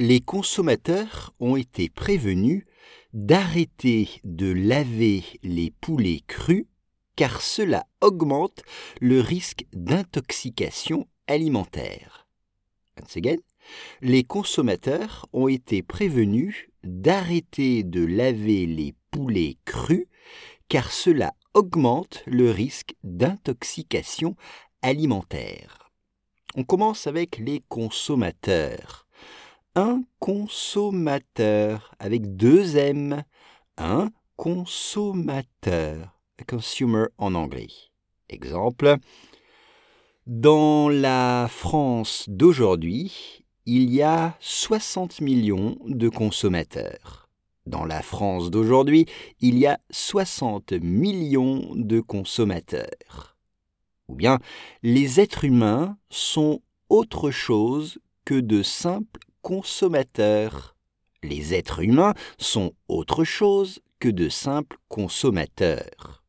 Les consommateurs ont été prévenus d'arrêter de laver les poulets crus car cela augmente le risque d'intoxication alimentaire. Once again, les consommateurs ont été prévenus d'arrêter de laver les poulets crus car cela augmente le risque d'intoxication alimentaire. On commence avec les consommateurs un consommateur avec deux M. Un consommateur. Consumer en anglais. Exemple. Dans la France d'aujourd'hui, il y a 60 millions de consommateurs. Dans la France d'aujourd'hui, il y a 60 millions de consommateurs. Ou bien, les êtres humains sont autre chose que de simples consommateurs. Les êtres humains sont autre chose que de simples consommateurs.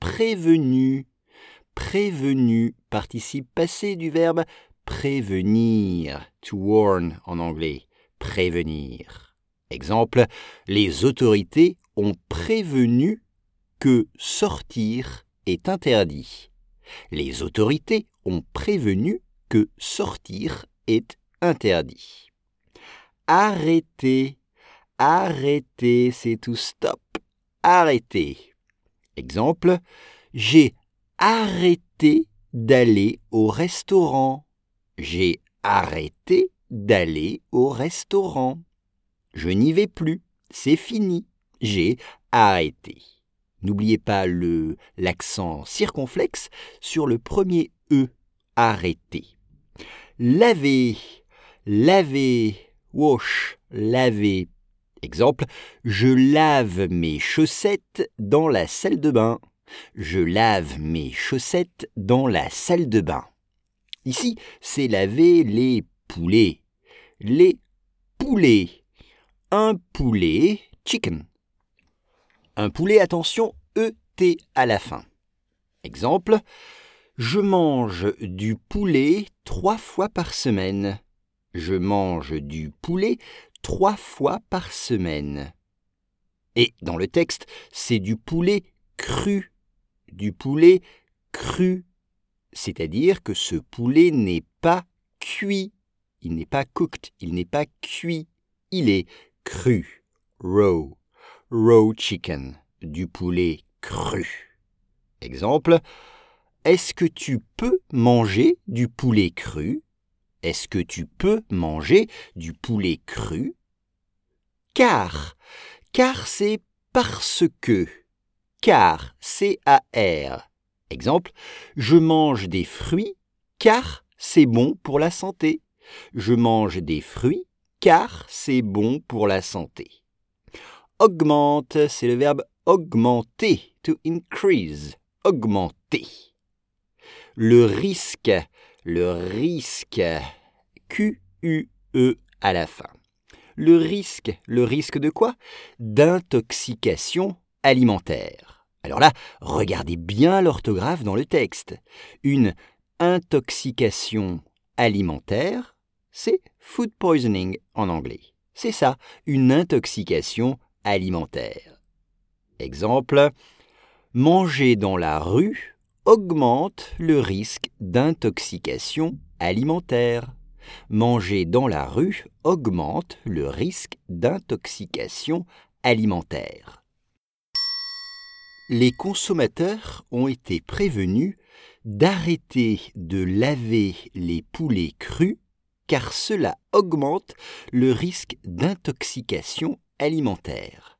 Prévenu. Prévenu, participe passé du verbe prévenir, to warn en anglais, prévenir. Exemple, les autorités ont prévenu que sortir est interdit. Les autorités ont prévenu que sortir est interdit. Arrêtez, arrêtez, c'est tout stop. Arrêtez. Exemple, j'ai arrêté d'aller au restaurant. J'ai arrêté d'aller au restaurant. Je n'y vais plus, c'est fini. J'ai arrêté. N'oubliez pas l'accent circonflexe sur le premier e, arrêter. Laver, laver, wash, laver. Exemple, je lave mes chaussettes dans la salle de bain. Je lave mes chaussettes dans la salle de bain. Ici, c'est laver les poulets. Les poulets. Un poulet, chicken. Un poulet, attention, ET à la fin. Exemple, je mange du poulet trois fois par semaine. Je mange du poulet trois fois par semaine. Et dans le texte, c'est du poulet cru. Du poulet cru. C'est-à-dire que ce poulet n'est pas cuit. Il n'est pas cooked, il n'est pas cuit. Il est cru. Raw. Raw chicken. Du poulet cru. Exemple, est-ce que tu peux manger du poulet cru? Est-ce que tu peux manger du poulet cru? Car. Car c'est parce que. Car, C-A-R. Exemple, je mange des fruits car c'est bon pour la santé. Je mange des fruits car c'est bon pour la santé. Augmente, c'est le verbe augmenter, to increase, augmenter le risque, le risque, Q-U-E à la fin. Le risque, le risque de quoi? D'intoxication alimentaire. Alors là, regardez bien l'orthographe dans le texte. Une intoxication alimentaire, c'est food poisoning en anglais. C'est ça, une intoxication alimentaire. Exemple, manger dans la rue augmente le risque d'intoxication alimentaire. Manger dans la rue augmente le risque d'intoxication alimentaire. Les consommateurs ont été prévenus d'arrêter de laver les poulets crus car cela augmente le risque d'intoxication alimentaire.